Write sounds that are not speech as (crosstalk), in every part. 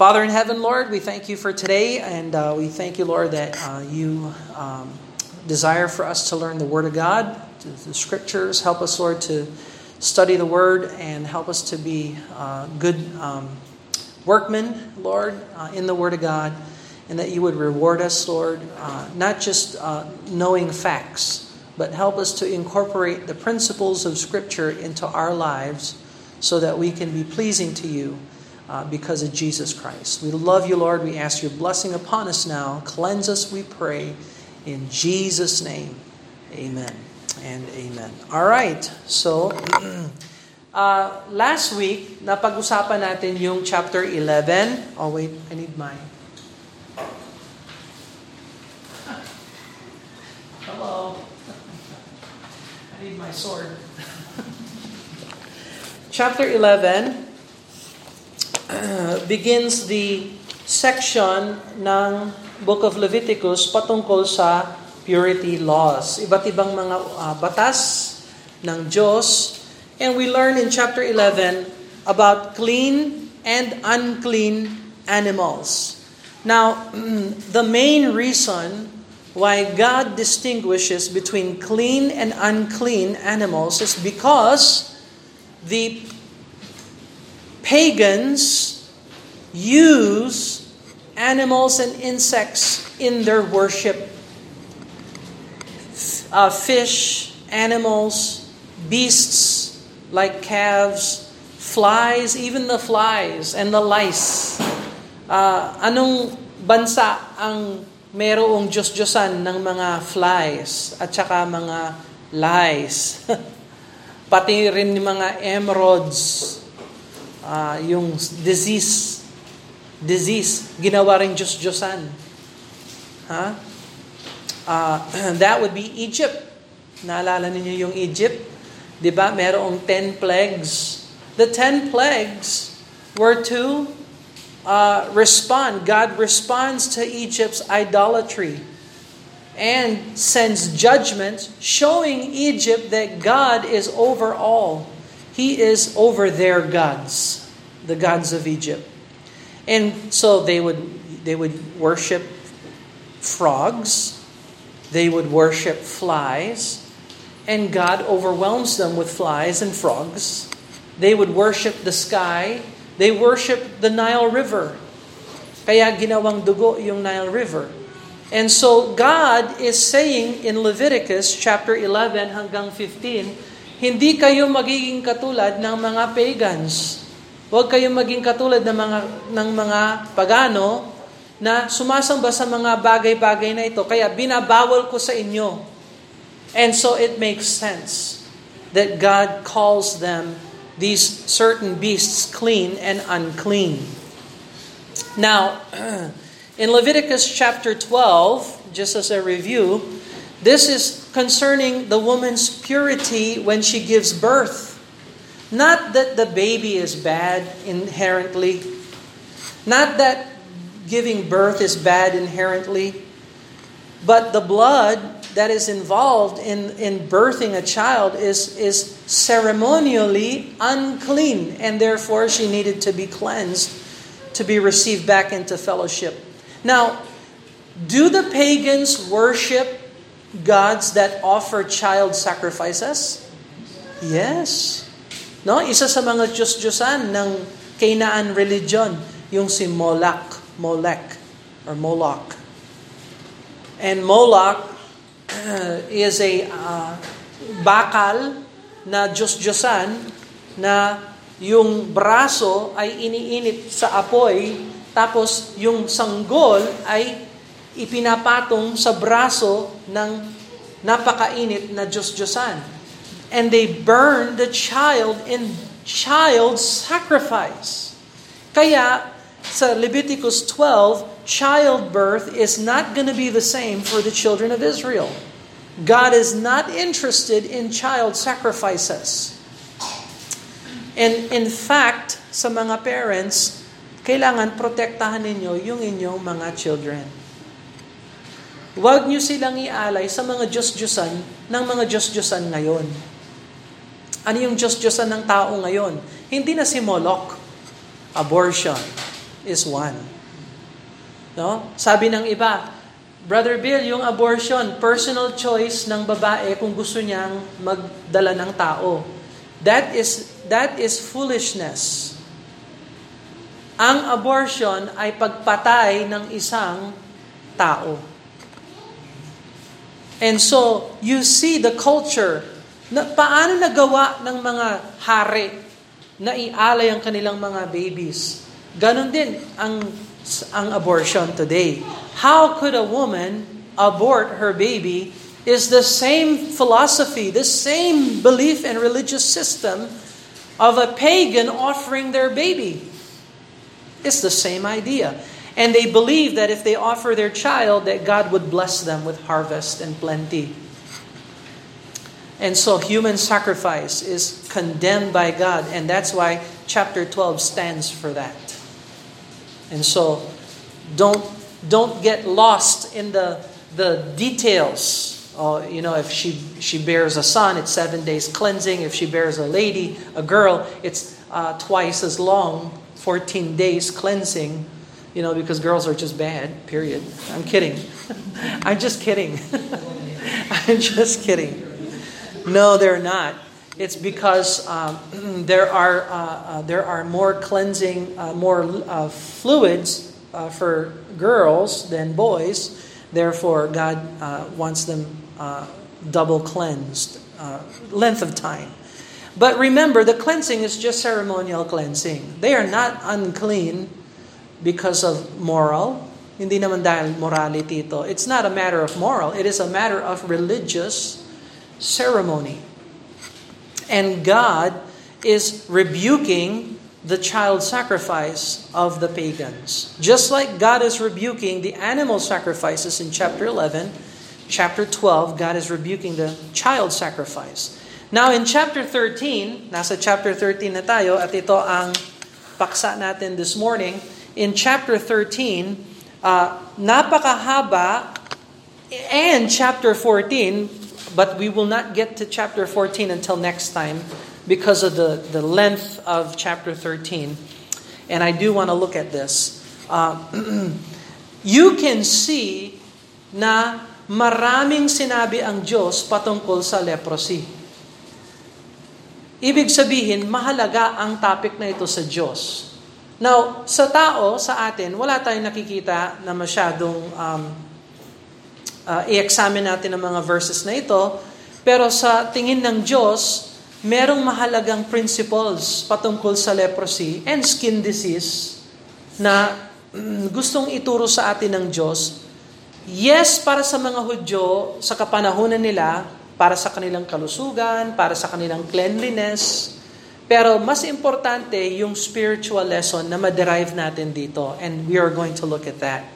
Father in heaven, Lord, we thank you for today, and uh, we thank you, Lord, that uh, you um, desire for us to learn the Word of God, the Scriptures. Help us, Lord, to study the Word and help us to be uh, good um, workmen, Lord, uh, in the Word of God, and that you would reward us, Lord, uh, not just uh, knowing facts, but help us to incorporate the principles of Scripture into our lives so that we can be pleasing to you uh, because of Jesus Christ. We love you, Lord. We ask your blessing upon us now. Cleanse us, we pray. In Jesus' name, amen and amen. All right. So, (clears throat) uh, last week, napag-usapan natin yung chapter 11. Oh, wait. I need my... Hello. (laughs) I need my sword. (laughs) chapter 11 (clears throat) begins the section ng Book of Leviticus patungkol sa purity laws. Iba't ibang mga uh, batas ng Diyos. And we learn in chapter 11 about clean and unclean animals. Now, (clears throat) the main reason why God distinguishes between clean and unclean animals is because the pagans use animals and insects in their worship. Uh, fish, animals, beasts like calves, flies, even the flies and the lice. Uh, anong bansa ang merong Diyos-Diyosan ng mga flies at saka mga lice? (laughs) Pati rin mga emeralds, uh, yung disease, disease, ginawa rin Diyos-Diyosan. Ha? Uh, (clears throat) that would be Egypt. Naalala niyo yung Egypt? Di ba? Merong ten plagues. The ten plagues were to uh, respond. God responds to Egypt's idolatry and sends judgment showing Egypt that God is over all. He is over their gods, the gods of Egypt. And so they would they would worship frogs, they would worship flies, and God overwhelms them with flies and frogs. They would worship the sky, they worship the Nile River. Kaya ginawang dugo yung Nile River. And so God is saying in Leviticus chapter 11 hanggang 15, hindi kayo magiging katulad ng mga pagans. Huwag kayong maging katulad ng mga, ng mga pagano na sumasamba sa mga bagay-bagay na ito. Kaya binabawal ko sa inyo. And so it makes sense that God calls them these certain beasts clean and unclean. Now, (clears throat) in Leviticus chapter 12, just as a review, This is concerning the woman's purity when she gives birth. Not that the baby is bad inherently, not that giving birth is bad inherently, but the blood that is involved in, in birthing a child is, is ceremonially unclean, and therefore she needed to be cleansed to be received back into fellowship. Now, do the pagans worship gods that offer child sacrifices? Yes. No, isa sa mga Diyos-Diyosan ng Canaan religion, yung si Moloch, Molech, or Moloch. And Moloch uh, (clears throat) is a uh, bakal na Diyos-Diyosan na yung braso ay iniinit sa apoy, tapos yung sanggol ay ipinapatong sa braso ng napakainit na Diyos-Diyosan. And they burn the child in child sacrifice. Kaya sa Leviticus 12, childbirth is not going to be the same for the children of Israel. God is not interested in child sacrifices. And in fact, sa mga parents, kailangan protektahan ninyo yung inyong mga children. Huwag niyo silang ialay sa mga Diyos-Diyosan ng mga Diyos-Diyosan ngayon. Ano yung Diyos-Diyosan ng tao ngayon? Hindi na si Moloch, abortion. is one. No? Sabi ng iba, Brother Bill, yung abortion, personal choice ng babae kung gusto niyang magdala ng tao. That is that is foolishness. Ang abortion ay pagpatay ng isang tao. And so, you see the culture na paano nagawa ng mga hari na ialay ang kanilang mga babies. Ganon din ang ang abortion today. How could a woman abort her baby is the same philosophy, the same belief and religious system of a pagan offering their baby. It's the same idea. And they believe that if they offer their child, that God would bless them with harvest and plenty. And so human sacrifice is condemned by God, and that's why chapter 12 stands for that. And so don't don't get lost in the the details. Uh, you know, if she she bears a son, it's seven days cleansing. If she bears a lady, a girl, it's uh, twice as long, fourteen days cleansing. You know, because girls are just bad. Period. I'm kidding. (laughs) I'm just kidding. (laughs) I'm just kidding. No, they're not. It's because um, (clears throat) there are uh, uh, there are more cleansing, uh, more uh, fluids uh, for girls than boys. Therefore, God uh, wants them double cleansed, length of time. But remember, the cleansing is just ceremonial cleansing. They are not unclean because of moral. Hindi naman dahil morality ito. It's not a matter of moral. It is a matter of religious ceremony. And God is rebuking the child sacrifice of the pagans. Just like God is rebuking the animal sacrifices in chapter 11, chapter 12, God is rebuking the child sacrifice. Now in chapter 13, nasa chapter 13 na tayo at ito ang paksa natin this morning, in chapter 13, uh, napakahaba, and chapter 14, but we will not get to chapter 14 until next time because of the, the length of chapter 13. And I do want to look at this. Uh, (clears throat) you can see na maraming sinabi ang Diyos patungkol sa leprosy. Ibig sabihin, mahalaga ang topic na ito sa Diyos. Now, sa tao, sa atin, wala tayong nakikita na masyadong um, uh, i-examine natin ang mga verses na ito. Pero sa tingin ng Diyos, merong mahalagang principles patungkol sa leprosy and skin disease na mm, gustong ituro sa atin ng Diyos. Yes, para sa mga Hudyo, sa kapanahunan nila, para sa kanilang kalusugan, para sa kanilang cleanliness, pero mas importante yung spiritual lesson na ma-derive natin dito. And we are going to look at that.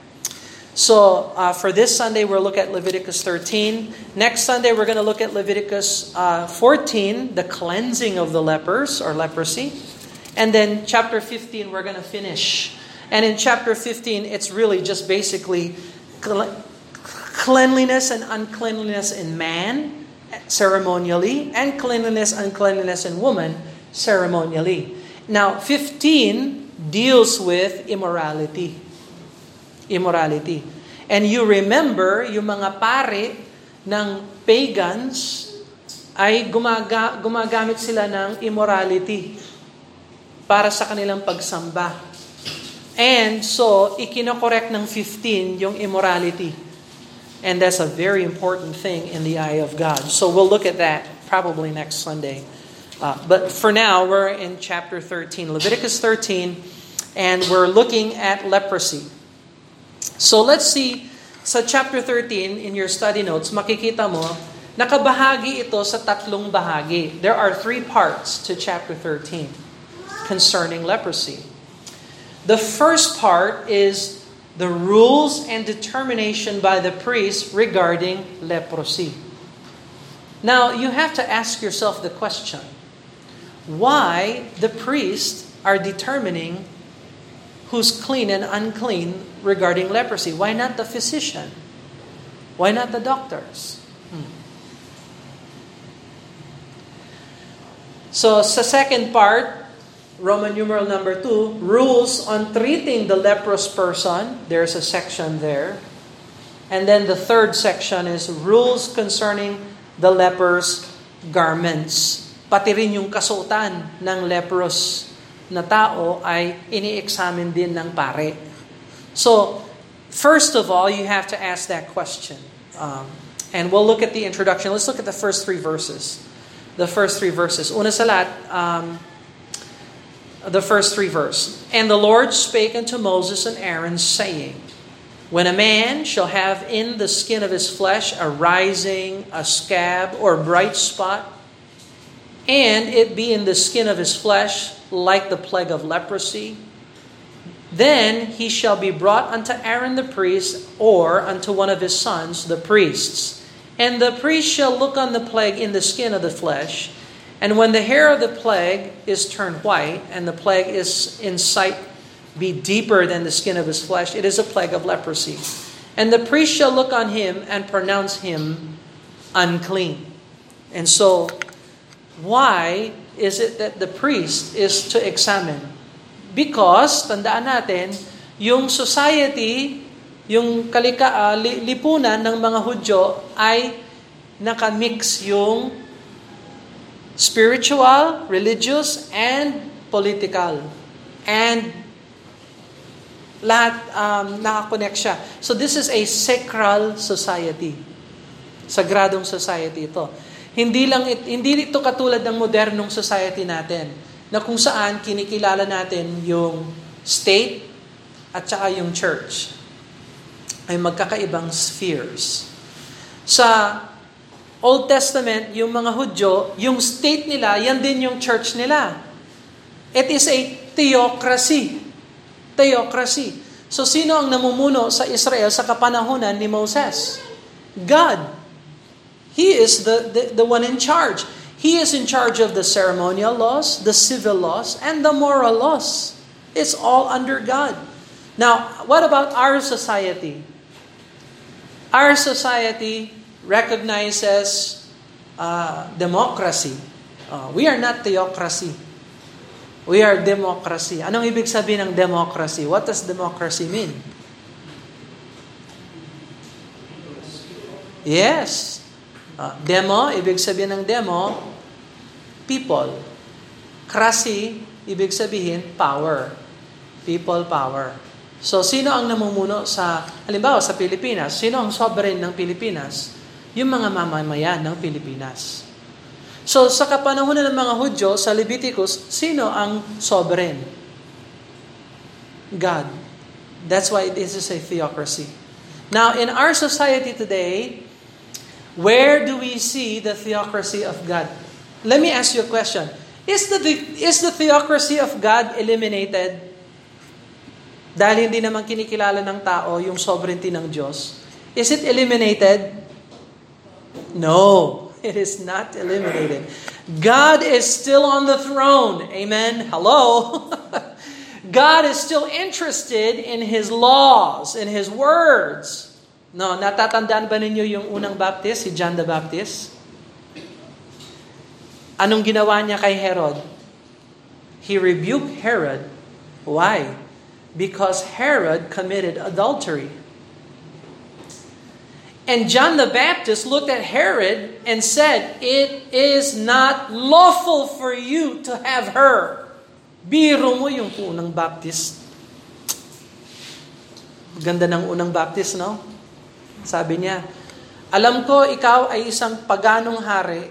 So uh, for this Sunday, we'll look at Leviticus 13. Next Sunday, we're going to look at Leviticus uh, 14, the cleansing of the lepers or leprosy. And then chapter 15, we're going to finish. And in chapter 15, it's really just basically cleanliness and uncleanliness in man, ceremonially, and cleanliness, uncleanliness in woman, ceremonially. Now, 15 deals with immorality. Immorality. And you remember, yung mga pare ng pagans ay gumaga, gumagamit sila ng immorality para sa kanilang pagsamba. And so, ikinokorek ng 15 yung immorality. And that's a very important thing in the eye of God. So we'll look at that probably next Sunday. Uh, but for now, we're in chapter 13, Leviticus 13, and we're looking at leprosy. So let's see, sa chapter 13, in your study notes, makikita mo, nakabahagi ito sa tatlong bahagi. There are three parts to chapter 13 concerning leprosy. The first part is the rules and determination by the priest regarding leprosy. Now, you have to ask yourself the question why the priests are determining who's clean and unclean regarding leprosy. Why not the physician? Why not the doctors? Hmm. So, sa second part, Roman numeral number two, rules on treating the leprous person. There's a section there. And then the third section is rules concerning the leper's garments. Pati rin yung kasuotan ng leprous na tao ay ini-examine din ng pare. So, first of all, you have to ask that question. Um, and we'll look at the introduction. Let's look at the first three verses. The first three verses. Una sa lahat, um, the first three verse. And the Lord spake unto Moses and Aaron, saying, When a man shall have in the skin of his flesh a rising, a scab, or bright spot, and it be in the skin of his flesh like the plague of leprosy, then he shall be brought unto Aaron the priest, or unto one of his sons, the priests. And the priest shall look on the plague in the skin of the flesh, and when the hair of the plague is turned white, and the plague is in sight be deeper than the skin of his flesh, it is a plague of leprosy. And the priest shall look on him and pronounce him unclean. And so, why is it that the priest is to examine? Because, tandaan natin, yung society, yung kalika, uh, lipunan ng mga Hudyo ay nakamix yung spiritual, religious, and political. And lahat um, nakakonect siya. So this is a sacral society. Sagradong society ito. Hindi lang hindi ito katulad ng modernong society natin na kung saan kinikilala natin yung state at saka yung church ay magkakaibang spheres. Sa Old Testament, yung mga Hudyo, yung state nila, yan din yung church nila. It is a theocracy. Theocracy. So sino ang namumuno sa Israel sa kapanahunan ni Moses? God. He is the, the, the one in charge. He is in charge of the ceremonial laws, the civil laws, and the moral laws. It's all under God. Now, what about our society? Our society recognizes uh, democracy. Uh, we are not theocracy. We are democracy. Anong ibig sabihin ng democracy? What does democracy mean? Yes. Uh, demo, ibig sabihin ng demo, people. Krasi, ibig sabihin power. People power. So, sino ang namumuno sa, halimbawa sa Pilipinas? Sino ang sovereign ng Pilipinas? Yung mga mamamayan ng Pilipinas. So, sa kapanahonan ng mga Hudyo, sa Leviticus, sino ang sovereign? God. That's why this is a theocracy. Now, in our society today, where do we see the theocracy of God? Let me ask you a question. Is the, is the theocracy of God eliminated? Dahil hindi naman kinikilala ng tao yung sovereignty ng Diyos. Is it eliminated? No, (laughs) it is not eliminated. God is still on the throne. Amen. Hello. (laughs) God is still interested in His laws, in His words. No, natatandaan ba ninyo yung unang Baptist, si John the Baptist? Anong ginawa niya kay Herod? He rebuked Herod. Why? Because Herod committed adultery. And John the Baptist looked at Herod and said, It is not lawful for you to have her. Biro mo yung unang Baptist. Ganda ng unang Baptist, no? Sabi niya, alam ko ikaw ay isang paganong hari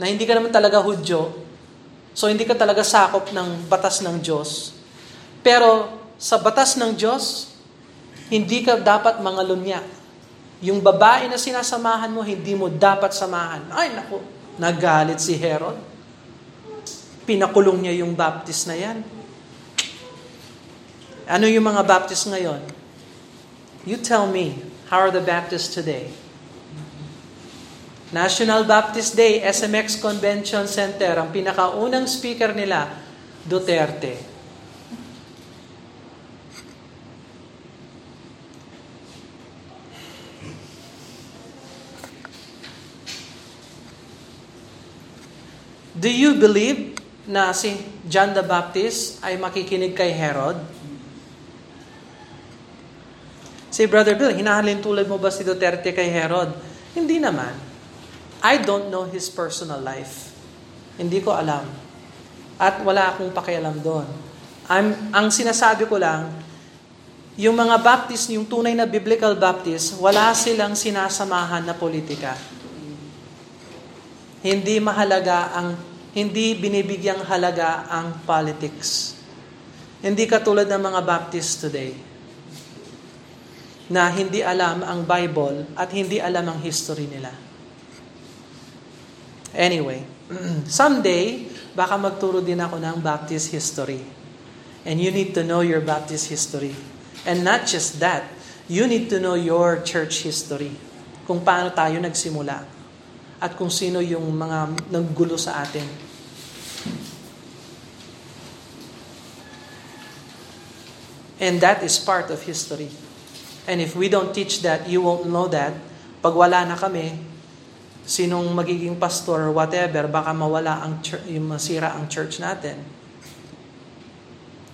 na hindi ka naman talaga Hudyo. So hindi ka talaga sakop ng batas ng Diyos. Pero sa batas ng Diyos, hindi ka dapat mga lunya yung babae na sinasamahan mo, hindi mo dapat samahan. Ay, naku, nagalit si Herod. Pinakulong niya yung baptist na yan. Ano yung mga baptist ngayon? You tell me, how are the Baptists today? National Baptist Day, SMX Convention Center, ang pinakaunang speaker nila, Duterte. Do you believe na si John the Baptist ay makikinig kay Herod? Say, Brother Bill, hinahalin tulad mo ba si Duterte kay Herod? Hindi naman. I don't know his personal life. Hindi ko alam. At wala akong pakialam doon. I'm, ang sinasabi ko lang, yung mga Baptist, yung tunay na biblical Baptist, wala silang sinasamahan na politika. Hindi mahalaga ang hindi binibigyang halaga ang politics. Hindi katulad ng mga Baptist today na hindi alam ang Bible at hindi alam ang history nila. Anyway, (clears throat) someday, baka magturo din ako ng Baptist history. And you need to know your Baptist history. And not just that, you need to know your church history. Kung paano tayo nagsimula at kung sino yung mga naggulo sa atin. And that is part of history. And if we don't teach that, you won't know that. Pag wala na kami, sinong magiging pastor or whatever, baka mawala ang church, yung masira ang church natin.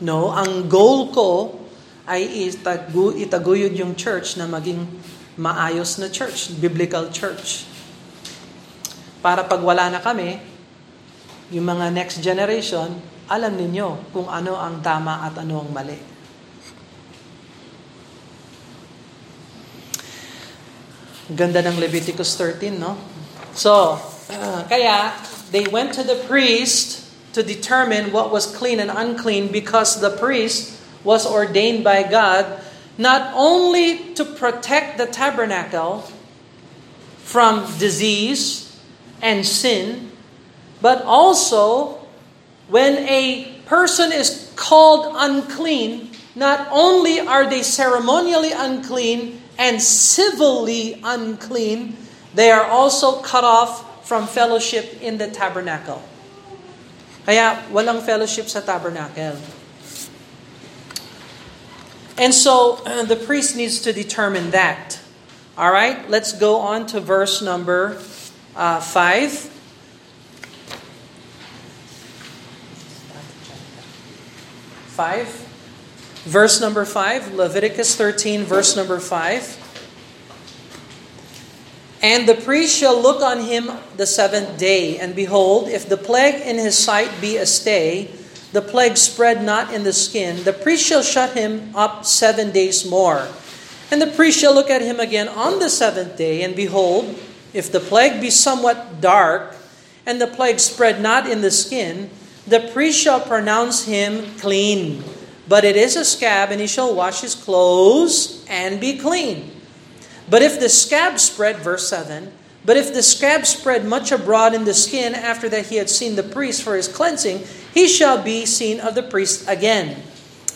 No, ang goal ko ay itagu, itaguyod yung church na maging maayos na church, biblical church. Para pag wala na kami, yung mga next generation, alam ninyo kung ano ang tama at ano ang mali. Ganda ng Leviticus 13, no? So, uh, kaya, they went to the priest to determine what was clean and unclean because the priest was ordained by God not only to protect the tabernacle from disease, and sin, but also when a person is called unclean, not only are they ceremonially unclean and civilly unclean, they are also cut off from fellowship in the tabernacle. Kaya walang fellowship sa tabernacle. And so uh, (clears throat) the priest needs to determine that. All right, let's go on to verse number uh, 5. Five, verse number five, Leviticus 13, verse number five. And the priest shall look on him the seventh day, and behold, if the plague in his sight be a stay, the plague spread not in the skin, the priest shall shut him up seven days more. And the priest shall look at him again on the seventh day, and behold, if the plague be somewhat dark, and the plague spread not in the skin, the priest shall pronounce him clean. But it is a scab, and he shall wash his clothes and be clean. But if the scab spread, verse 7, but if the scab spread much abroad in the skin after that he had seen the priest for his cleansing, he shall be seen of the priest again.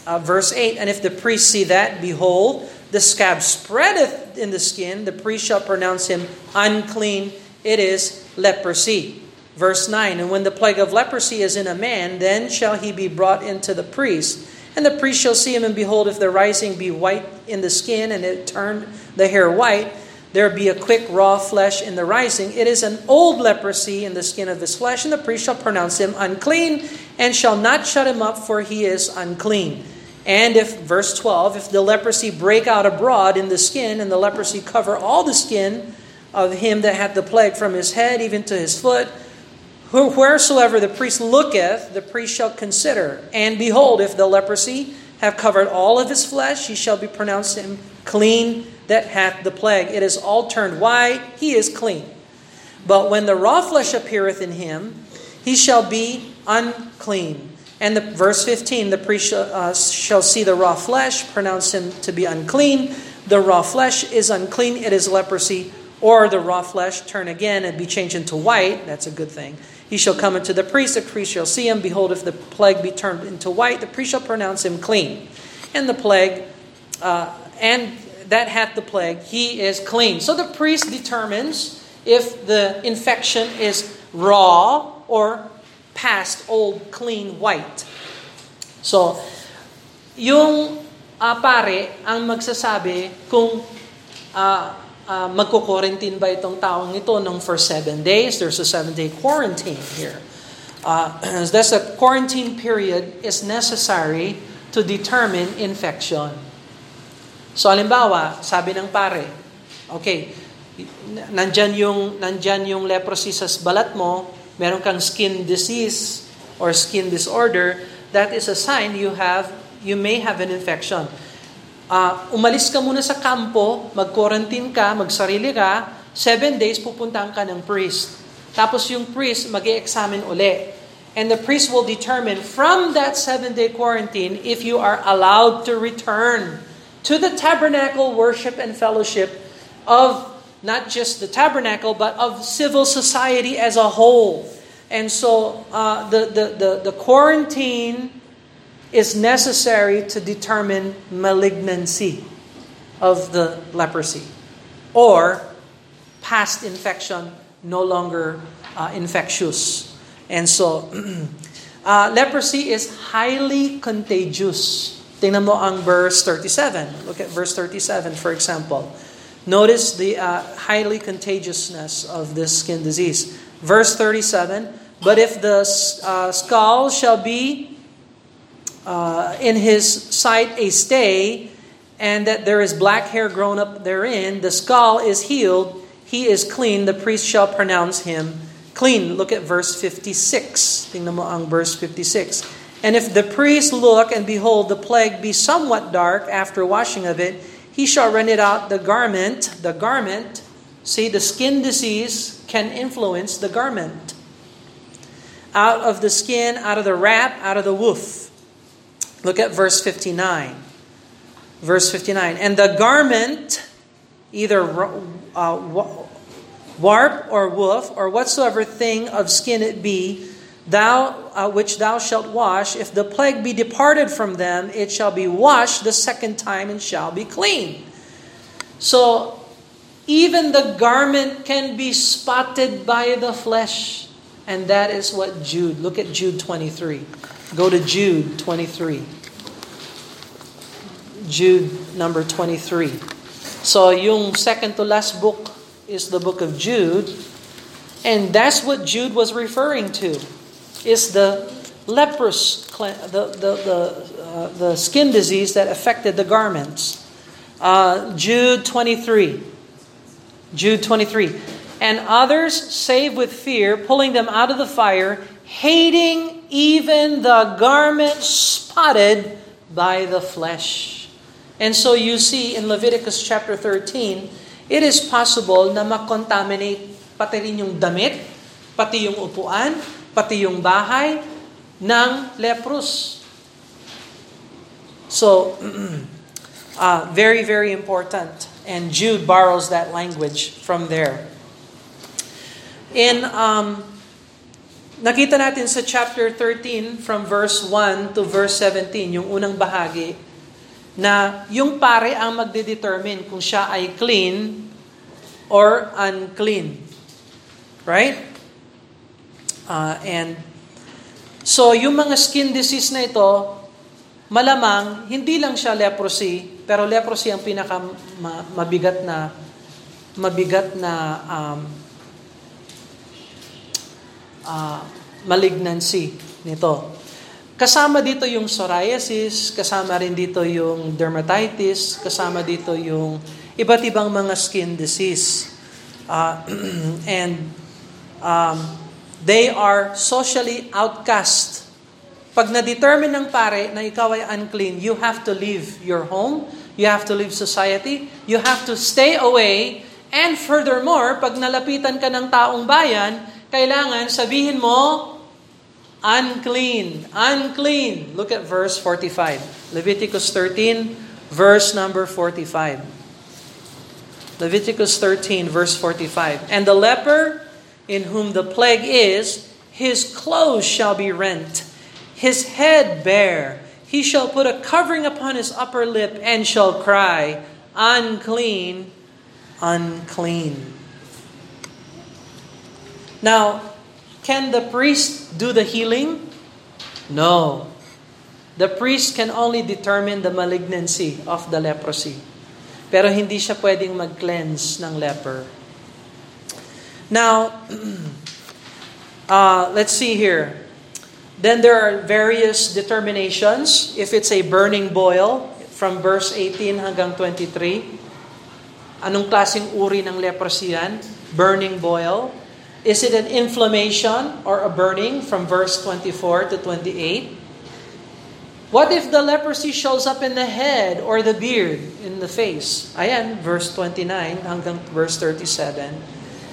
Uh, verse 8, and if the priest see that, behold, the scab spreadeth in the skin, the priest shall pronounce him unclean. It is leprosy. Verse 9 And when the plague of leprosy is in a man, then shall he be brought into the priest. And the priest shall see him, and behold, if the rising be white in the skin, and it turn the hair white, there be a quick raw flesh in the rising. It is an old leprosy in the skin of his flesh, and the priest shall pronounce him unclean, and shall not shut him up, for he is unclean. And if, verse 12, if the leprosy break out abroad in the skin, and the leprosy cover all the skin of him that had the plague from his head even to his foot, wheresoever the priest looketh, the priest shall consider. And behold, if the leprosy have covered all of his flesh, he shall be pronounced him clean that hath the plague. It is all turned white, he is clean. But when the raw flesh appeareth in him, he shall be unclean. And the verse 15, the priest shall, uh, shall see the raw flesh, pronounce him to be unclean. The raw flesh is unclean, it is leprosy. Or the raw flesh turn again and be changed into white, that's a good thing. He shall come unto the priest, the priest shall see him. Behold, if the plague be turned into white, the priest shall pronounce him clean. And the plague, uh, and that hath the plague, he is clean. So the priest determines if the infection is raw or past old clean white. So, yung uh, pare ang magsasabi kung uh, uh, magko-quarantine ba itong taong ito ng for seven days. There's a seven-day quarantine here. Uh, (clears throat) thus, a quarantine period is necessary to determine infection. So, halimbawa, sabi ng pare, okay, nandyan yung, nandyan yung leprosy sa balat mo, meron kang skin disease or skin disorder, that is a sign you have, you may have an infection. Uh, umalis ka muna sa kampo, mag-quarantine ka, magsarili ka, seven days pupuntahan ka ng priest. Tapos yung priest mag examine uli. And the priest will determine from that seven-day quarantine if you are allowed to return to the tabernacle worship and fellowship of not just the tabernacle, but of civil society as a whole. And so uh, the, the, the, the quarantine is necessary to determine malignancy of the leprosy or past infection no longer uh, infectious. And so, (clears throat) uh, leprosy is highly contagious. Tingnan mo ang verse 37. Look at verse 37, for example. Notice the uh, highly contagiousness of this skin disease. Verse 37, But if the uh, skull shall be uh, in his sight a stay, and that there is black hair grown up therein, the skull is healed, he is clean, the priest shall pronounce him clean. Look at verse 56. Tingnan mo ang verse 56. And if the priest look and behold the plague be somewhat dark after washing of it, he shall rend it out the garment, the garment. See, the skin disease can influence the garment. Out of the skin, out of the wrap, out of the woof. Look at verse 59. Verse 59. And the garment, either uh, warp or woof, or whatsoever thing of skin it be, thou uh, which thou shalt wash, if the plague be departed from them, it shall be washed the second time and shall be clean. So even the garment can be spotted by the flesh. And that is what Jude, look at Jude 23. Go to Jude 23. Jude number 23. So yung second to last book is the book of Jude. And that's what Jude was referring to. Is the leprous, the, the, the, uh, the skin disease that affected the garments. Uh, Jude 23. Jude 23. And others save with fear, pulling them out of the fire, hating even the garment spotted by the flesh. And so you see in Leviticus chapter 13, it is possible na makontaminate pati rin yung damit, pati yung upuan, pati yung bahay ng leprous. So, uh, (clears throat) very, very important. And Jude borrows that language from there. In um, nakita natin sa chapter 13 from verse 1 to verse 17, yung unang bahagi, na yung pare ang magdedetermine kung siya ay clean or unclean. Right? Uh, and so yung mga skin disease na ito, malamang hindi lang siya leprosy, pero leprosy ang pinaka mabigat na mabigat na um, uh, malignancy nito. Kasama dito yung psoriasis, kasama rin dito yung dermatitis, kasama dito yung iba't ibang mga skin disease. Uh, (clears throat) and um, they are socially outcast. Pag na-determine ng pare na ikaw ay unclean, you have to leave your home, you have to leave society, you have to stay away, and furthermore, pag nalapitan ka ng taong bayan, kailangan sabihin mo, Unclean. Unclean. Look at verse 45. Leviticus 13, verse number 45. Leviticus 13, verse 45. And the leper in whom the plague is, his clothes shall be rent, his head bare. He shall put a covering upon his upper lip and shall cry, Unclean, unclean. Now, can the priest do the healing? No. The priest can only determine the malignancy of the leprosy. Pero hindi siya pwedeng mag-cleanse ng leper. Now, (clears throat) uh, let's see here. Then there are various determinations. If it's a burning boil, from verse 18 hanggang 23, anong klaseng uri ng leprosy yan? Burning boil. Is it an inflammation or a burning from verse 24 to 28? What if the leprosy shows up in the head or the beard, in the face? Ayan, verse 29 hanggang verse 37.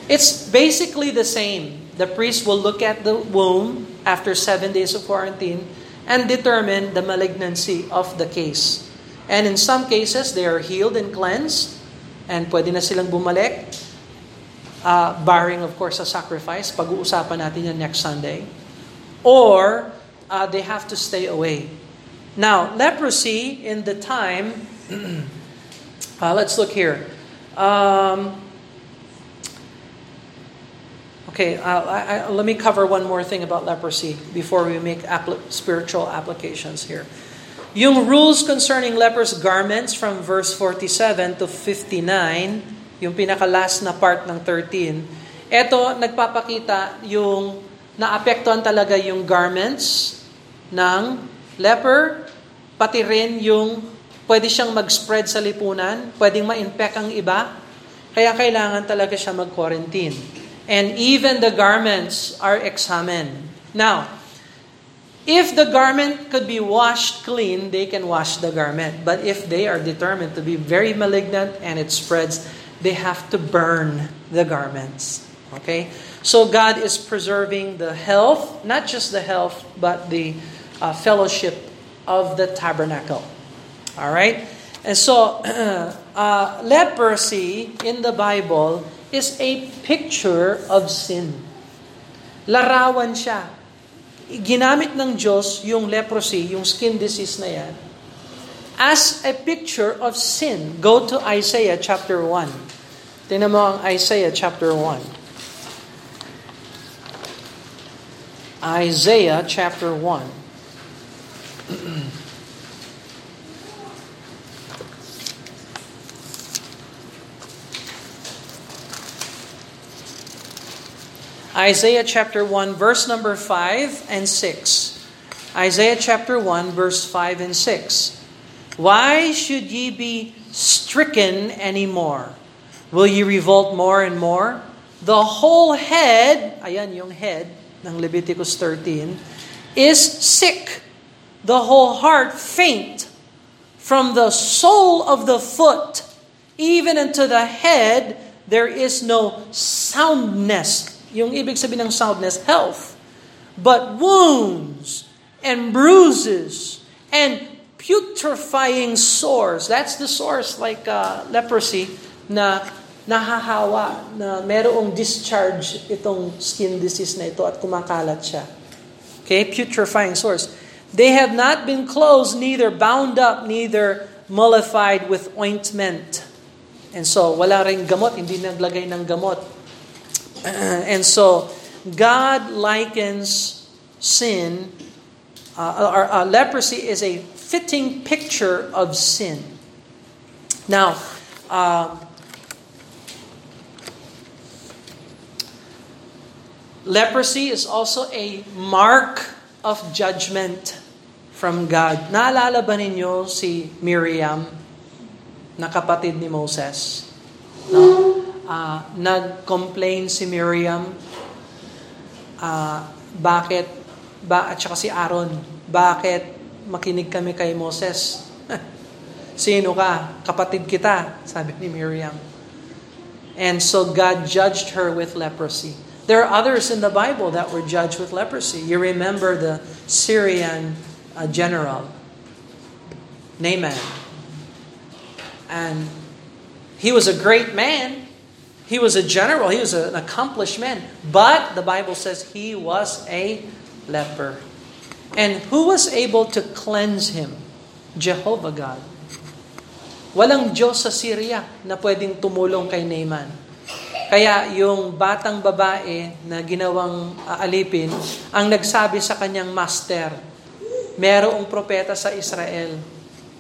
It's basically the same. The priest will look at the womb after seven days of quarantine and determine the malignancy of the case. And in some cases, they are healed and cleansed and pwede na silang bumalik. Uh, barring, of course, a sacrifice. Pag-uusapan natin yan next Sunday. Or, uh, they have to stay away. Now, leprosy in the time, uh, (clears throat) let's look here. Um, Okay, I, I, let me cover one more thing about leprosy before we make apl- spiritual applications here. Yung rules concerning lepers' garments from verse 47 to 59, yung pinaka-last na part ng 13, ito nagpapakita yung naapektuhan talaga yung garments ng leper, pati rin yung pwede siyang mag-spread sa lipunan, pwedeng ma-infect ang iba, kaya kailangan talaga siya mag-quarantine and even the garments are examined. Now, if the garment could be washed clean, they can wash the garment. But if they are determined to be very malignant and it spreads, they have to burn the garments. Okay? So God is preserving the health, not just the health, but the uh, fellowship of the tabernacle. All right? And so, (clears throat) uh, leprosy in the Bible is a picture of sin. Larawan siya. Ginamit ng Diyos yung leprosy, yung skin disease na yan, as a picture of sin. Go to Isaiah chapter 1. Tingnan mo ang Isaiah chapter 1. Isaiah chapter 1. Isaiah chapter 1, verse number 5 and 6. Isaiah chapter 1, verse 5 and 6. Why should ye be stricken anymore? Will ye revolt more and more? The whole head, ayan yung head ng Leviticus 13, is sick. The whole heart faint. From the sole of the foot even unto the head, there is no soundness yung ibig sabihin ng soundness, health. But wounds and bruises and putrefying sores. That's the sores like uh, leprosy na nahahawa, na merong discharge itong skin disease na ito at kumakalat siya. Okay, putrefying sores. They have not been closed, neither bound up, neither mollified with ointment. And so, wala rin gamot, hindi naglagay ng gamot. (clears throat) and so, God likens sin, uh, or uh, leprosy is a fitting picture of sin. Now, uh, leprosy is also a mark of judgment from God. Naalala ba ninyo si Miriam na kapatid ni Moses? No? uh, nag-complain si Miriam, uh, bakit, ba, at saka si Aaron, bakit makinig kami kay Moses? (laughs) Sino ka? Kapatid kita, sabi ni Miriam. And so God judged her with leprosy. There are others in the Bible that were judged with leprosy. You remember the Syrian uh, general, Naaman. And he was a great man, He was a general, he was an accomplished man. But the Bible says he was a leper. And who was able to cleanse him? Jehovah God. Walang Diyos sa Syria na pwedeng tumulong kay Naaman. Kaya yung batang babae na ginawang alipin, ang nagsabi sa kanyang master, merong propeta sa Israel,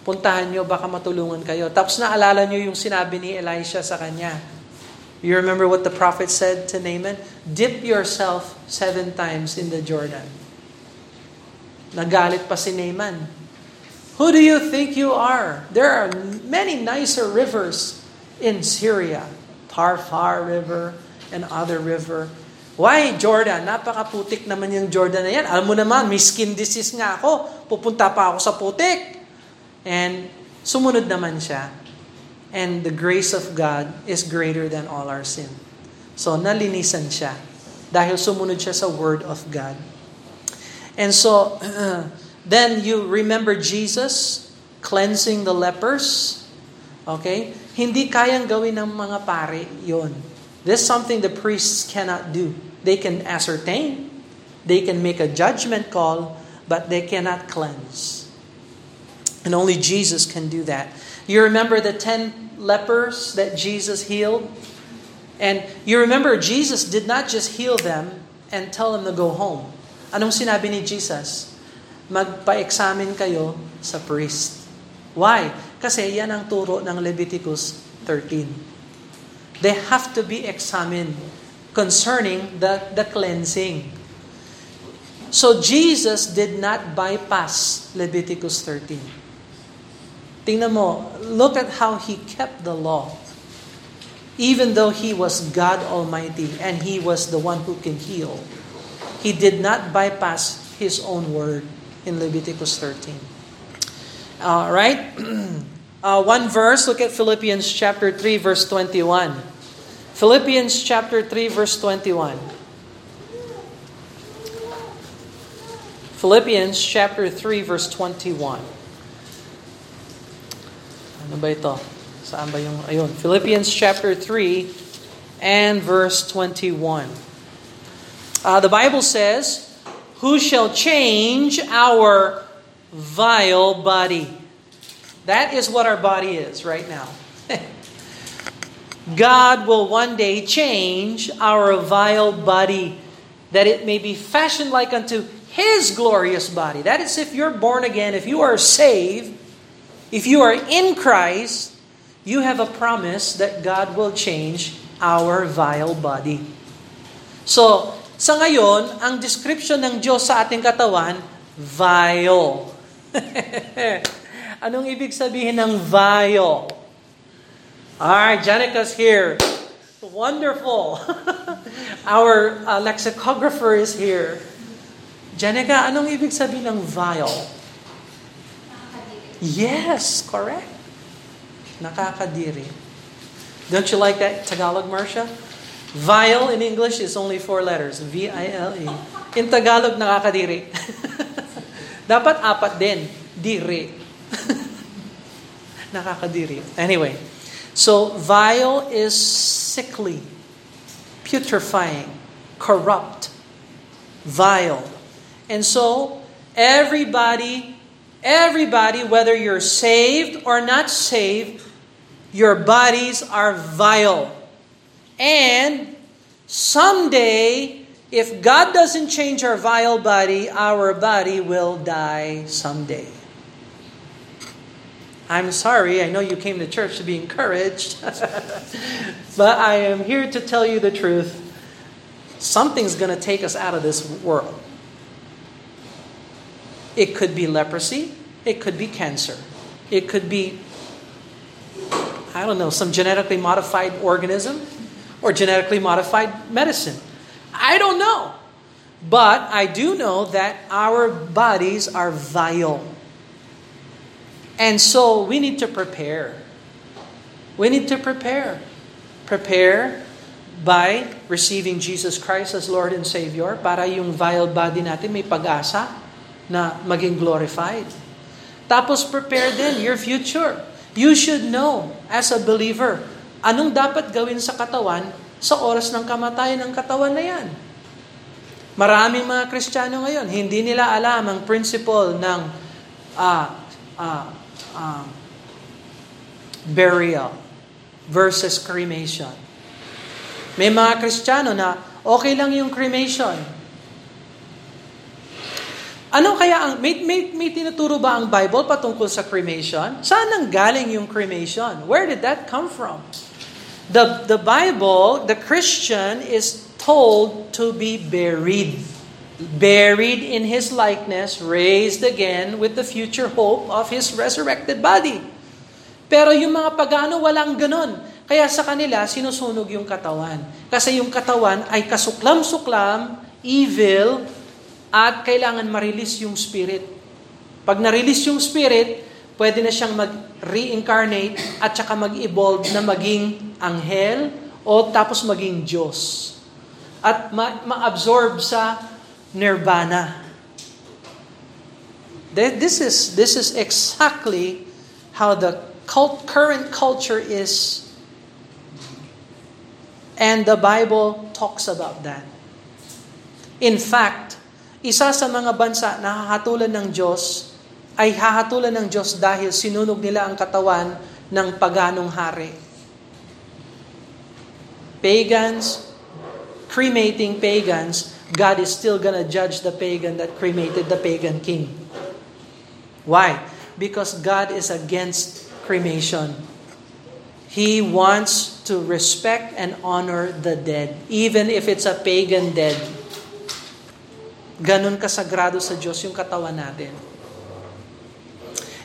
puntahan nyo, baka matulungan kayo. Tapos naalala nyo yung sinabi ni Elisha sa kanya, You remember what the prophet said to Naaman? Dip yourself seven times in the Jordan. Nagalit pa si Naaman. Who do you think you are? There are many nicer rivers in Syria. Tarfar River and other river. Why Jordan? Napakaputik naman yung Jordan na yan. Alam mo naman, may skin disease nga ako. Pupunta pa ako sa putik. And sumunod naman siya. And the grace of God is greater than all our sin. So nalinisan siya dahil sumunod siya sa word of God. And so (clears throat) then you remember Jesus cleansing the lepers. Okay? Hindi kayang gawin ng mga pare 'yon. This is something the priests cannot do. They can ascertain, they can make a judgment call, but they cannot cleanse. And only Jesus can do that. You remember the 10 lepers that Jesus healed? And you remember Jesus did not just heal them and tell them to go home. Anong sinabi ni Jesus? Magpa-examine kayo sa priest. Why? Kasi yan ang turo ng Leviticus 13. They have to be examined concerning the, the cleansing. So Jesus did not bypass Leviticus 13. Tingnan mo, look at how he kept the law. Even though he was God Almighty and he was the one who can heal, he did not bypass his own word in Leviticus 13. All right? (clears throat) Uh, one verse, look at Philippians chapter 3, verse 21. Philippians chapter 3, verse 21. Philippians chapter 3, verse 21. Ano ba ito? Saan ba yung, ayun, Philippians chapter 3 and verse 21. Uh, the Bible says, Who shall change our vile body? That is what our body is right now. (laughs) God will one day change our vile body, that it may be fashioned like unto His glorious body. That is, if you're born again, if you are saved, If you are in Christ, you have a promise that God will change our vile body. So, sa ngayon, ang description ng Diyos sa ating katawan, vile. (laughs) Anong ibig sabihin ng vile? Alright, Janica's here. Wonderful. (laughs) Our uh, lexicographer is here. Janica, anong ibig sabihin ng vile? Yes, correct. Nakakadiri. Don't you like that Tagalog, Marcia? Vile in English is only four letters. V-I-L-E. In Tagalog, nakakadiri. (laughs) Dapat apat din. Diri. (laughs) nakakadiri. Anyway, so vile is sickly, putrefying, corrupt, vile. And so, everybody Everybody, whether you're saved or not saved, your bodies are vile. And someday, if God doesn't change our vile body, our body will die someday. I'm sorry, I know you came to church to be encouraged, (laughs) but I am here to tell you the truth. Something's going to take us out of this world. It could be leprosy. It could be cancer. It could be, I don't know, some genetically modified organism or genetically modified medicine. I don't know. But I do know that our bodies are vile. And so we need to prepare. We need to prepare. Prepare by receiving Jesus Christ as Lord and Savior para yung vile body natin may pag-asa na maging glorified. Tapos prepare din your future. You should know as a believer, anong dapat gawin sa katawan sa oras ng kamatayan ng katawan na yan. Maraming mga Kristiyano ngayon, hindi nila alam ang principle ng uh, uh, uh, burial versus cremation. May mga Kristiyano na okay lang yung cremation, ano kaya ang, may, may, may tinuturo ba ang Bible patungkol sa cremation? Saan nang galing yung cremation? Where did that come from? The, the Bible, the Christian is told to be buried. buried in His likeness, raised again with the future hope of His resurrected body. Pero yung mga pagano, walang ganon. Kaya sa kanila, sinusunog yung katawan. Kasi yung katawan ay kasuklam-suklam, evil, at kailangan ma-release yung spirit. Pag na-release yung spirit, pwede na siyang mag-reincarnate at saka mag-evolve na maging anghel o tapos maging Diyos. At ma- ma-absorb sa nirvana. This is, this is exactly how the cult, current culture is And the Bible talks about that. In fact, isa sa mga bansa na hahatulan ng Diyos ay hahatulan ng Diyos dahil sinunog nila ang katawan ng paganong hari. Pagans, cremating pagans, God is still gonna judge the pagan that cremated the pagan king. Why? Because God is against cremation. He wants to respect and honor the dead, even if it's a pagan dead. Ganun kasagrado sa Diyos yung katawan natin.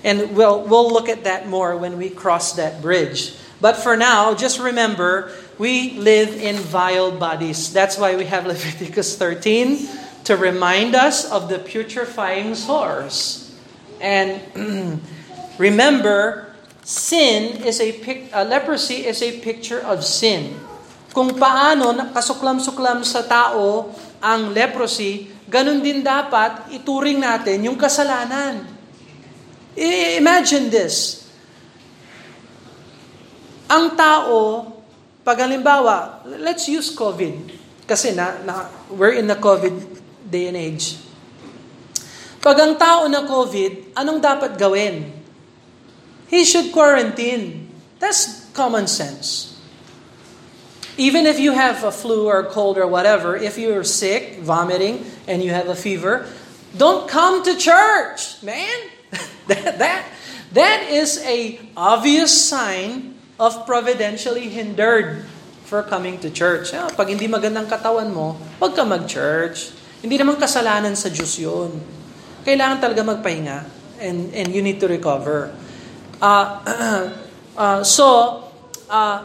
And we'll, we'll look at that more when we cross that bridge. But for now, just remember, we live in vile bodies. That's why we have (laughs) Leviticus 13 to remind us of the putrefying source. And (clears throat) remember, sin is a uh, leprosy is a picture of sin. Kung paano kasuklam-suklam sa tao ang leprosy, ganun din dapat ituring natin yung kasalanan. Imagine this. Ang tao, pag halimbawa, let's use COVID. Kasi na, na, we're in the COVID day and age. Pag ang tao na COVID, anong dapat gawin? he should quarantine. That's common sense. Even if you have a flu or cold or whatever, if you're sick, vomiting, and you have a fever, don't come to church, man. (laughs) that, that, that is a obvious sign of providentially hindered for coming to church. Yeah, pag hindi magandang katawan mo, huwag ka mag-church. Hindi naman kasalanan sa Diyos yun. Kailangan talaga magpahinga and, and you need to recover. Uh, uh, (clears throat) so, uh,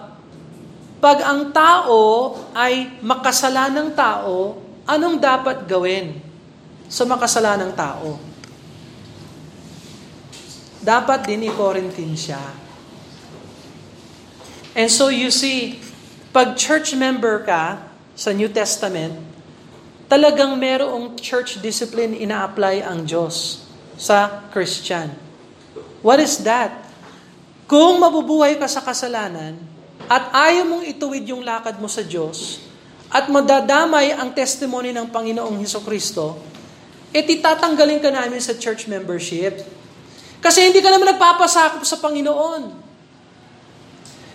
pag ang tao ay makasalanang tao, anong dapat gawin sa makasalanang tao? Dapat din i-quarantine siya. And so you see, pag church member ka sa New Testament, talagang merong church discipline ina-apply ang Diyos sa Christian. What is that? Kung mabubuhay ka sa kasalanan at ayaw mong ituwid yung lakad mo sa Diyos at madadamay ang testimony ng Panginoong Heso Kristo, e titatanggalin ka namin sa church membership. Kasi hindi ka naman nagpapasakop sa Panginoon.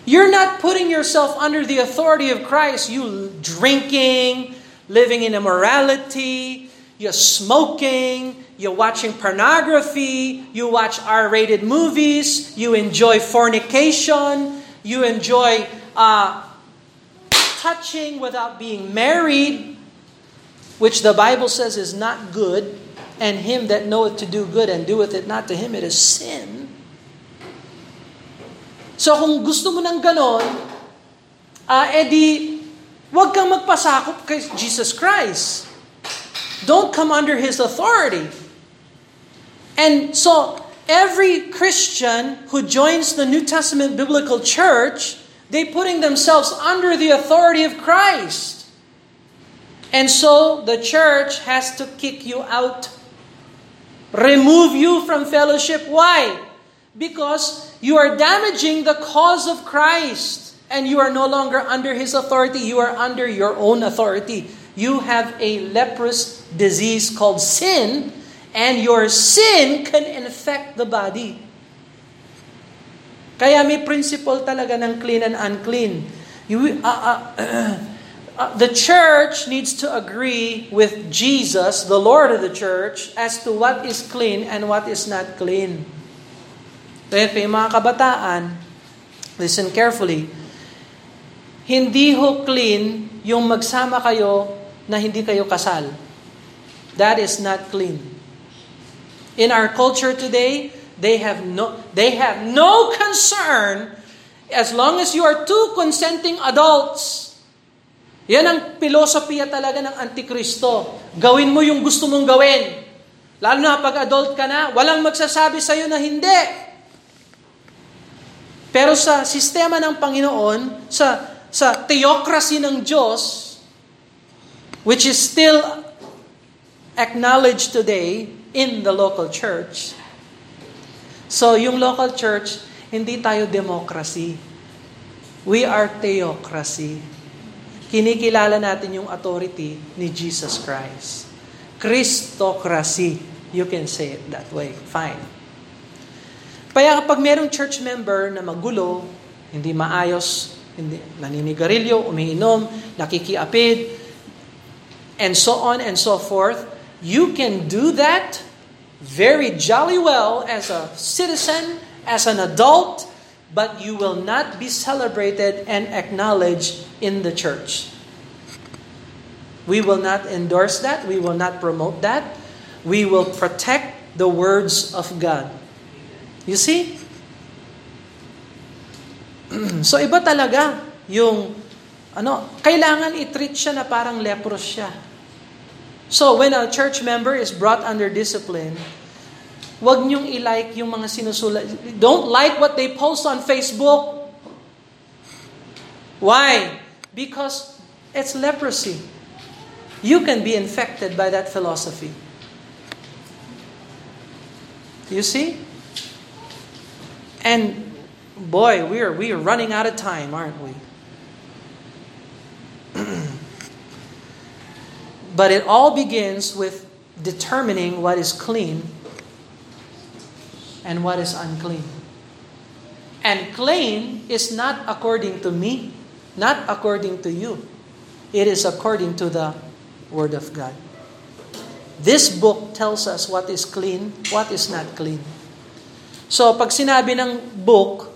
You're not putting yourself under the authority of Christ. You drinking, living in immorality, you're smoking, you're watching pornography, you watch R rated movies, you enjoy fornication, you enjoy uh, touching without being married, which the Bible says is not good, and him that knoweth to do good and doeth it not to him, it is sin. So kung gusto mo ng ganon, uh, edi, wag kang magpasakop kay Jesus Christ. Don't come under His authority. And so, every Christian who joins the New Testament biblical church, they putting themselves under the authority of Christ. And so, the church has to kick you out, remove you from fellowship. Why? Because you are damaging the cause of Christ and you are no longer under His authority, you are under your own authority. You have a leprous disease called sin and your sin can infect the body. Kaya may principle talaga ng clean and unclean. You, uh, uh, (clears throat) uh, the church needs to agree with Jesus, the Lord of the church, as to what is clean and what is not clean. Kaya yung mga kabataan, listen carefully, hindi ho clean yung magsama kayo na hindi kayo kasal. That is not clean. In our culture today, they have no they have no concern as long as you are two consenting adults. Yan ang filosofiya talaga ng Antikristo. Gawin mo yung gusto mong gawin. Lalo na pag adult ka na, walang magsasabi sa iyo na hindi. Pero sa sistema ng Panginoon, sa sa theocracy ng Diyos, which is still acknowledged today in the local church. So, yung local church, hindi tayo democracy. We are theocracy. Kinikilala natin yung authority ni Jesus Christ. Christocracy. You can say it that way. Fine. Kaya kapag merong church member na magulo, hindi maayos, hindi, naninigarilyo, umiinom, nakikiapid, and so on and so forth, you can do that very jolly well as a citizen, as an adult, but you will not be celebrated and acknowledged in the church. We will not endorse that. We will not promote that. We will protect the words of God. You see? (clears throat) so iba talaga yung ano, kailangan i-treat siya na parang leprous siya. So when a church member is brought under discipline, wag niyong i-like yung mga sinusulat. Don't like what they post on Facebook. Why? Because it's leprosy. You can be infected by that philosophy. You see? And boy, we are we are running out of time, aren't we? (clears throat) but it all begins with determining what is clean and what is unclean. And clean is not according to me, not according to you. It is according to the Word of God. This book tells us what is clean, what is not clean. So, pag sinabi ng book,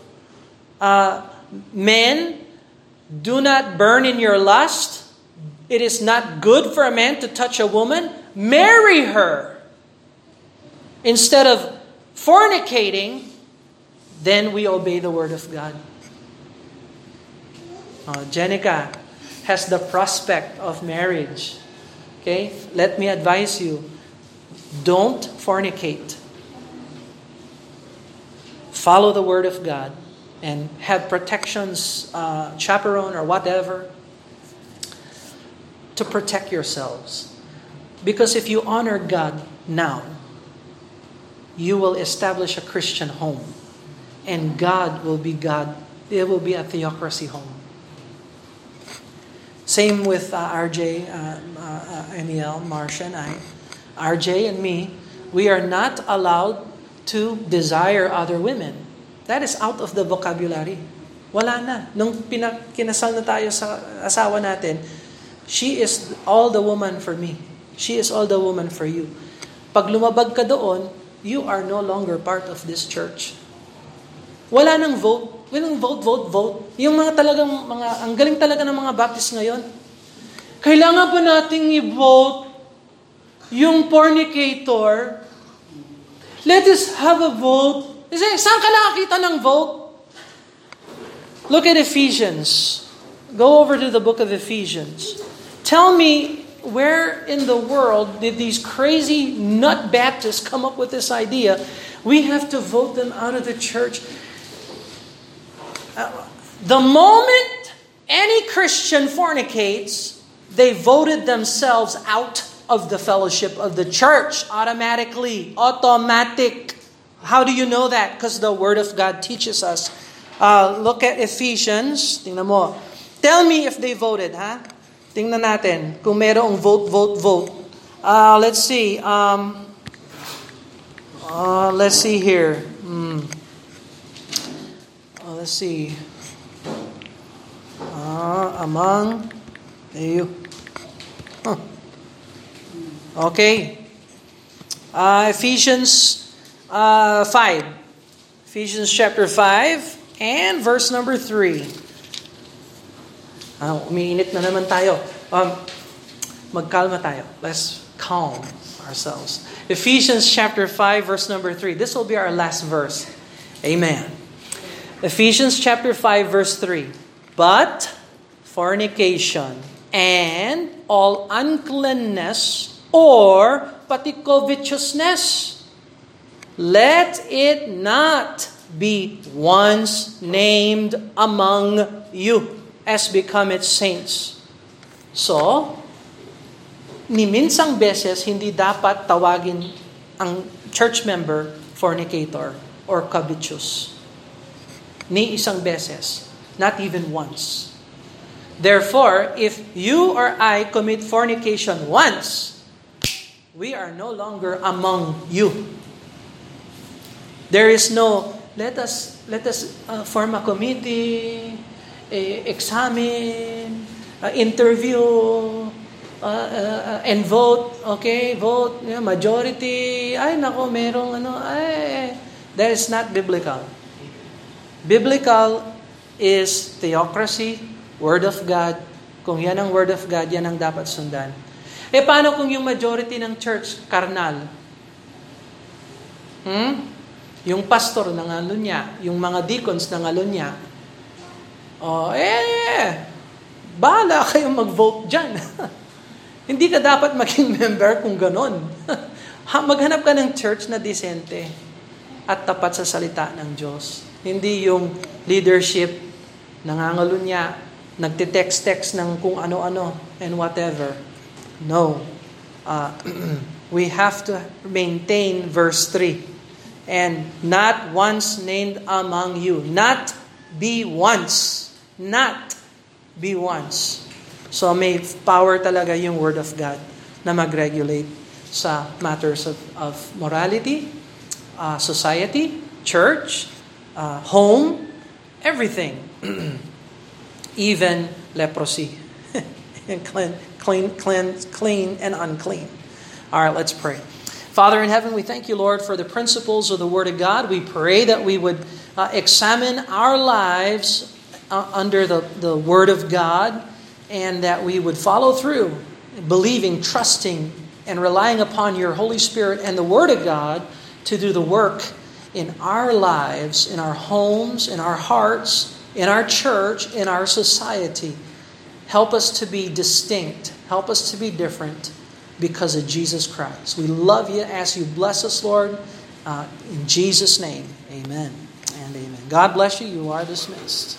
uh, men, do not burn in your lust. It is not good for a man to touch a woman. Marry her. Instead of fornicating, then we obey the word of God. Uh, Jenica has the prospect of marriage. Okay? Let me advise you don't fornicate. Follow the word of God and have protections, uh, chaperone or whatever, to protect yourselves. Because if you honor God now, you will establish a Christian home. And God will be God. It will be a theocracy home. Same with uh, RJ, uh, uh, Emiel, Marcia, and I. RJ and me, we are not allowed to desire other women. That is out of the vocabulary. Wala na. Nung pinakinasal na tayo sa asawa natin, she is all the woman for me. She is all the woman for you. Pag lumabag ka doon, you are no longer part of this church. Wala nang vote. Walang vote, vote, vote. Yung mga talagang, mga, ang galing talaga ng mga Baptist ngayon. Kailangan ba nating i-vote yung fornicator? Let us have a vote. Kasi saan ka nakakita ng vote? Look at Ephesians. Go over to the book of Ephesians. Tell me where in the world did these crazy nut Baptists come up with this idea? We have to vote them out of the church. Uh, the moment any Christian fornicates, they voted themselves out of the fellowship of the church automatically. Automatic. How do you know that? Because the Word of God teaches us. Uh, look at Ephesians. Tell me if they voted, ha? Tingnan natin kung merong vote, vote, vote. Uh, let's see. Um, uh, let's see here. Hmm. Uh, let's see. Uh, among you. Huh. Okay. Uh, Ephesians uh, 5. Ephesians chapter 5 and verse number 3. Uh, umiinit na naman tayo. Um, magkalma tayo. Let's calm. ourselves. Ephesians chapter 5, verse number 3. This will be our last verse. Amen. Ephesians chapter 5, verse 3. But fornication and all uncleanness or pati covetousness, let it not be once named among you as become its saints. So, ni minsang beses hindi dapat tawagin ang church member fornicator or covetous. Ni isang beses, not even once. Therefore, if you or I commit fornication once, we are no longer among you. There is no let us let us uh, form a committee, eh, examine, uh, interview, uh, uh, and vote. Okay, vote. Yeah, majority. Ay, nako, merong ano. Ay, that is not biblical. Biblical is theocracy, Word of God. Kung yan ang Word of God, yan ang dapat sundan. Eh, paano kung yung majority ng church, karnal? Hmm? Yung pastor ng niya, yung mga deacons ng niya, oh, eh, bahala kayong mag-vote dyan. (laughs) Hindi ka dapat maging member kung ganon. (laughs) Maghanap ka ng church na disente at tapat sa salita ng Diyos. Hindi yung leadership, niya, nagte-text-text ng kung ano-ano and whatever. No. Uh, (clears throat) we have to maintain verse 3 and not once named among you. Not be once. Not be once. So may power talaga yung Word of God na mag-regulate sa matters of, of morality, uh, society, church, uh, home, everything. (clears throat) Even leprosy. (laughs) and clean, clean, clean, clean and unclean. All right, let's pray. Father in heaven, we thank you, Lord, for the principles of the Word of God. We pray that we would uh, examine our lives uh, under the, the Word of God and that we would follow through, believing, trusting, and relying upon your Holy Spirit and the Word of God to do the work in our lives, in our homes, in our hearts, in our church, in our society. Help us to be distinct. Help us to be different because of Jesus Christ. We love you Ask you bless us, Lord. Uh, in Jesus' name, amen. God bless you. You are dismissed.